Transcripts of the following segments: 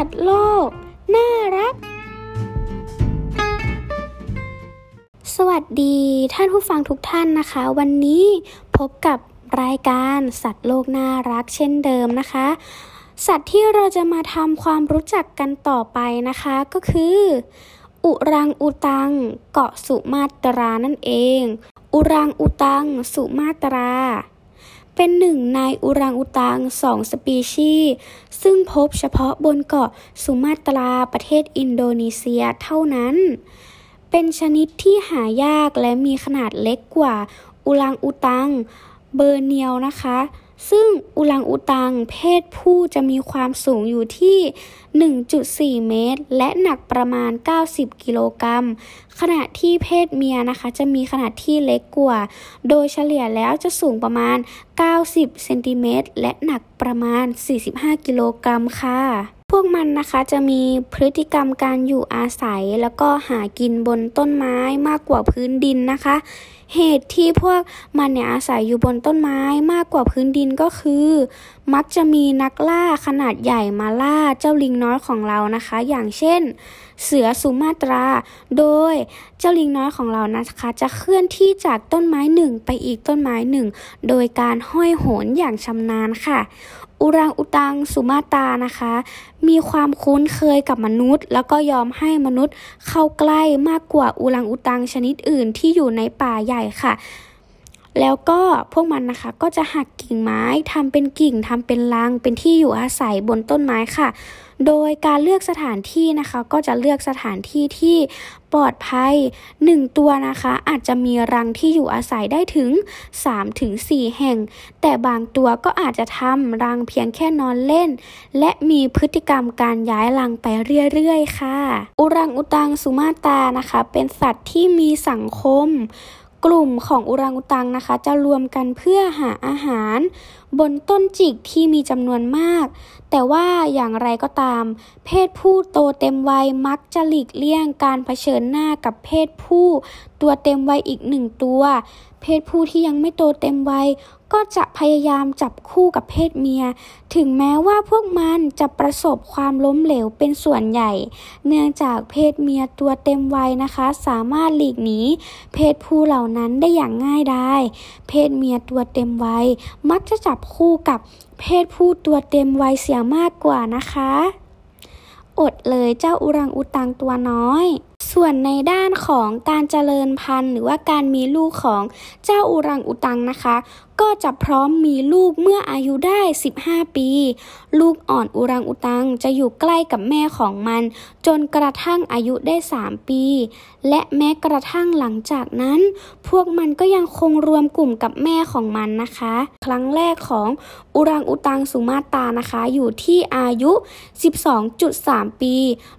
สัตว์โลก น่ารัก สวัสดีท่านผู้ฟังทุกท่านนะคะ วันนี้พบกับรายการสัตว์โลกน่ารักเช่นเดิมนะคะ สัตว์ที่เราจะมาทำความรู้จักกันต่อไปนะคะก็คือ อุรังอุตัง เกาะสุมาตรานั่นเอง อุรังอุตัง สุมาตรา เป็นหนึ่งในอุรังอุตังสองสปีชีส์ซึ่งพบเฉพาะบนเกาะสุมาตราประเทศอินโดนีเซียเท่านั้น เป็นชนิดที่หายากและมีขนาดเล็กกว่าอุรังอุตังเบอร์เนียวนะคะ ซึ่งอุลังอุตังเพศผู้จะมีความสูงอยู่ที่ 1.4 เมตร และหนักประมาณ 90 กิโลกรัม ขณะที่เพศเมียนะคะจะมีขนาดที่เล็กกว่า โดยเฉลี่ยแล้วจะสูงประมาณ 90 เซนติเมตร และหนักประมาณ 45 กิโลกรัมค่ะ วกมันนะคะจะมีพฤติกรรมการอยู่อาศัย แล้วก็หากินบนต้นไม้มากกว่าพื้นดินนะคะ เหตุที่พวกมันเนี่ยอาศัยอยู่บนต้นไม้มากกว่าพื้นดินก็คือ มักจะมีนักล่าขนาดใหญ่มาล่าเจ้าลิงน้อยของเรานะคะ อย่างเช่น เสือสุมาตรา โดยเจ้าลิงน้อยของเรานะคะ จะเคลื่อนที่จากต้นไม้หนึ่งไปอีกต้นไม้หนึ่งโดยการห้อยโหนอย่างชำนาญค่ะอุรังอุตังสุมาตานะคะ มีความคุ้นเคยกับมนุษย์ แล้วก็ยอมให้มนุษย์เข้าใกล้มากกว่าอุรังอุตังชนิดอื่นที่อยู่ในป่าใหญ่ค่ะ แล้วก็พวกมันนะคะก็จะหักกิ่งไม้ทำเป็นกิ่งทำเป็นรังเป็นที่อยู่อาศัยบนต้นไม้ค่ะ โดยการเลือกสถานที่นะคะก็จะเลือกสถานที่ที่ปลอดภัย 1 ตัวนะคะ อาจจะมีรังที่อยู่อาศัยได้ถึง 3-4 แห่ง แต่บางตัวก็อาจจะทำรังเพียงแค่นอนเล่น และมีพฤติกรรมการย้ายรังไปเรื่อยๆ ค่ะ อุรังอุตังสุมาตานะคะ เป็นสัตว์ที่มีสังคมกลุ่มของอุรังอุตังนะคะ จะรวมกันเพื่อหาอาหาร บนต้นจิกที่มีจำนวนมากแต่ว่าอย่างไรก็ตาม เพศผู้โตเต็มวัยมักจะหลีกเลี่ยงการเผชิญหน้ากับเพศผู้ตัวเต็มวัยอีกหนึ่งตัว เพศผู้ที่ยังไม่โตเต็มวัยก็จะพยายามจับคู่กับเพศเมีย ถึงแม้ว่าพวกมันจะประสบความล้มเหลวเป็นส่วนใหญ่ เนื่องจากเพศเมียตัวเต็มวัยนะคะ สามารถหลีกหนีเพศผู้เหล่านั้นได้อย่างง่ายดายเพศเมียตัวเต็มวัยมักจะจับคู่กับเพศผู้ตัวเต็มวัยเสียยมากกว่านะคะ อดเลยเจ้าอุรังอุตังตัวน้อย ส่วนในด้านของการเจริญพันธุ์ หรือว่าการมีลูกของเจ้าอุรังอุตังนะคะ ก็จะพร้อมมีลูกเมื่ออายุได้ 15 ปี ลูกอ่อนอุรังอุตังจะอยู่ใกล้กับแม่ของมัน จนกระทั่งอายุได้ 3 ปี และแม้กระทั่งหลังจากนั้น พวกมันก็ยังคงรวมกลุ่มกับแม่ของมันนะคะ ครั้งแรกของอุรังอุตังสุมาตานะคะ อยู่ที่อายุ 12.3 ปี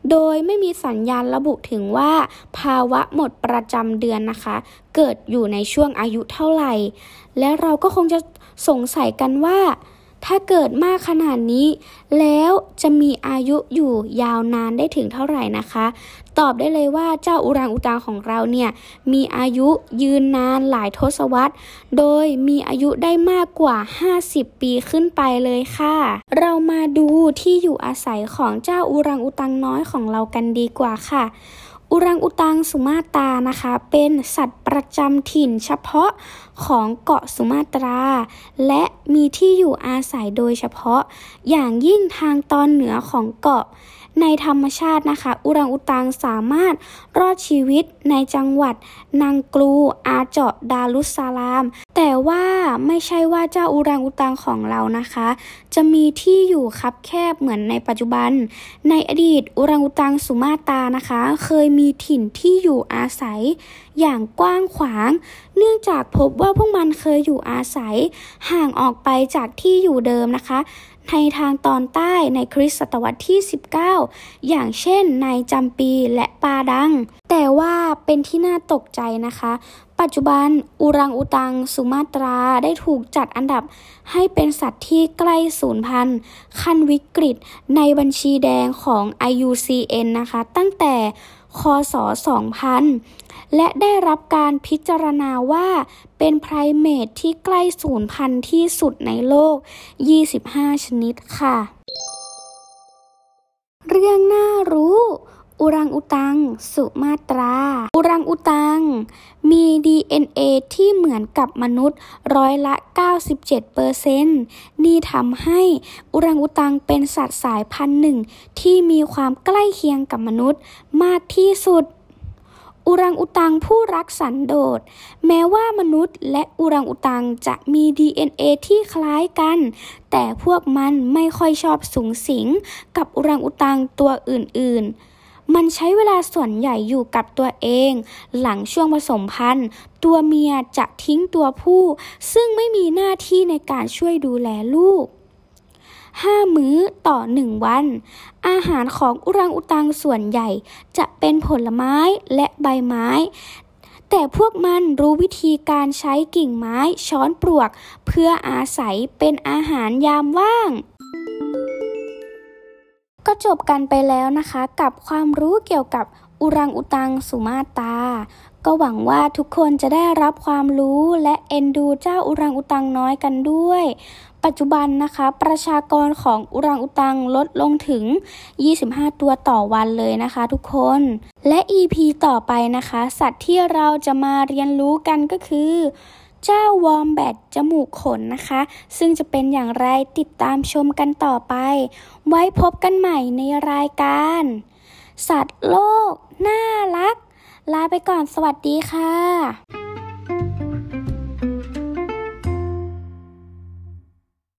โดยไม่มีสัญญาณระบุถึงว่า ภาวะหมดประจำเดือนนะคะเกิดอยู่ในช่วงอายุเท่าไหร่ และเราก็คงจะสงสัยกันว่า ถ้าเกิดมากขนาดนี้ แล้วจะมีอายุอยู่ยาวนานได้ถึงเท่าไหร่นะคะ ตอบได้เลยว่าเจ้าอุรังอุตังของเราเนี่ยมีอายุยืนนานหลายทศวรรษ โดยมีอายุได้มากกว่า 50 ปีขึ้นไปเลยค่ะ เรามาดูที่อยู่อาศัยของเจ้าอุรังอุตังน้อยของเรากันดีกว่าค่ะอุรังอุตังสุมาตานะคะ เป็นสัตว์ ประจำถิ่นเฉพาะของเกาะสุมาตรา และมีที่อยู่อาศัยโดยเฉพาะ อย่างยิ่งทางตอนเหนือของเกาะ ในธรรมชาตินะคะ อุรังอุตังสามารถรอดชีวิตในจังหวัดนังกลูอาเจาะดารุสซาลาม แต่ว่าไม่ใช่ว่าเจ้าอุรังอุตังของเรานะคะ จะมีที่อยู่คับแคบเหมือนในปัจจุบัน ในอดีตอุรังอุตังสุมาตานะคะ เคยมีถิ่นที่อยู่อาศัย อย่างกว้างขวาง เนื่องจากพบว่าพวกมันเคยอยู่อาศัย ห่างออกไปจากที่อยู่เดิมนะคะในทางตอนใต้ในคริสตศตวรรษที่ 19 อย่างเช่นในจำปีและปาดัง แต่ว่าเป็นที่น่าตกใจนะคะ ปัจจุบันอุรังอุตังสุมาตราได้ถูกจัดอันดับให้เป็นสัตว์ที่ใกล้สูญพันธุ์ขั้นวิกฤตในบัญชีแดงของ IUCN นะคะ ตั้งแต่ คศ 2000 และได้รับการพิจารณาว่าเป็นไพรเมตที่ใกล้สูญพันธุ์ที่สุดในโลก 25 ชนิดค่ะ เรื่องน่ารู้ อุรังอุตัง สุมาตรา อุรังอุตัง มี DNA ที่เหมือนกับมนุษย์ร้อยละ 97เปอร์เซนต์นี่ทำให้อุรังอุตังเป็นสัตว์สายพันธุ์หนึ่ง ที่มีความใกล้เคียงกับมนุษย์มากที่สุดอุรังอุตังผู้รักสันโดษ แม้ว่ามนุษย์และอุรังอุตังจะมี DNA ที่คล้ายกัน แต่พวกมันไม่ค่อยชอบสูงสิงกับอุรังอุตังตัวอื่นๆ มันใช้เวลาส่วนใหญ่อยู่กับตัวเอง หลังช่วงผสมพันธุ์ ตัวเมียจะทิ้งตัวผู้ ซึ่งไม่มีหน้าที่ในการช่วยดูแลลูกห้ามื้อต่อหนึ่งวัน อาหารของอุรังอุตังส่วนใหญ่จะเป็นผลไม้และใบไม้ แต่พวกมันรู้วิธีการใช้กิ่งไม้ช้อนปลวก เพื่ออาศัยเป็นอาหารยามว่าง จบกันไปแล้วนะคะกับความรู้เกี่ยวกับอุรังอุตังสุมาตา ก็หวังว่าทุกคนจะได้รับความรู้และเอ็นดูเจ้าอุรังอุตังน้อยกันด้วย ปัจจุบันนะคะ ประชากรของอุรังอุตังลดลงถึง 25 ตัวต่อวันเลยนะคะทุกคน และ EP ต่อไปนะคะ สัตว์ที่เราจะมาเรียนรู้กันก็คือ เจ้าวอมแบตจมูกขนนะคะ ซึ่งจะเป็นอย่างไรติดตามชมกันต่อไป ไว้พบกันใหม่ในรายการ สัตว์โลก น่ารัก ลาไปก่อนสวัสดีค่ะ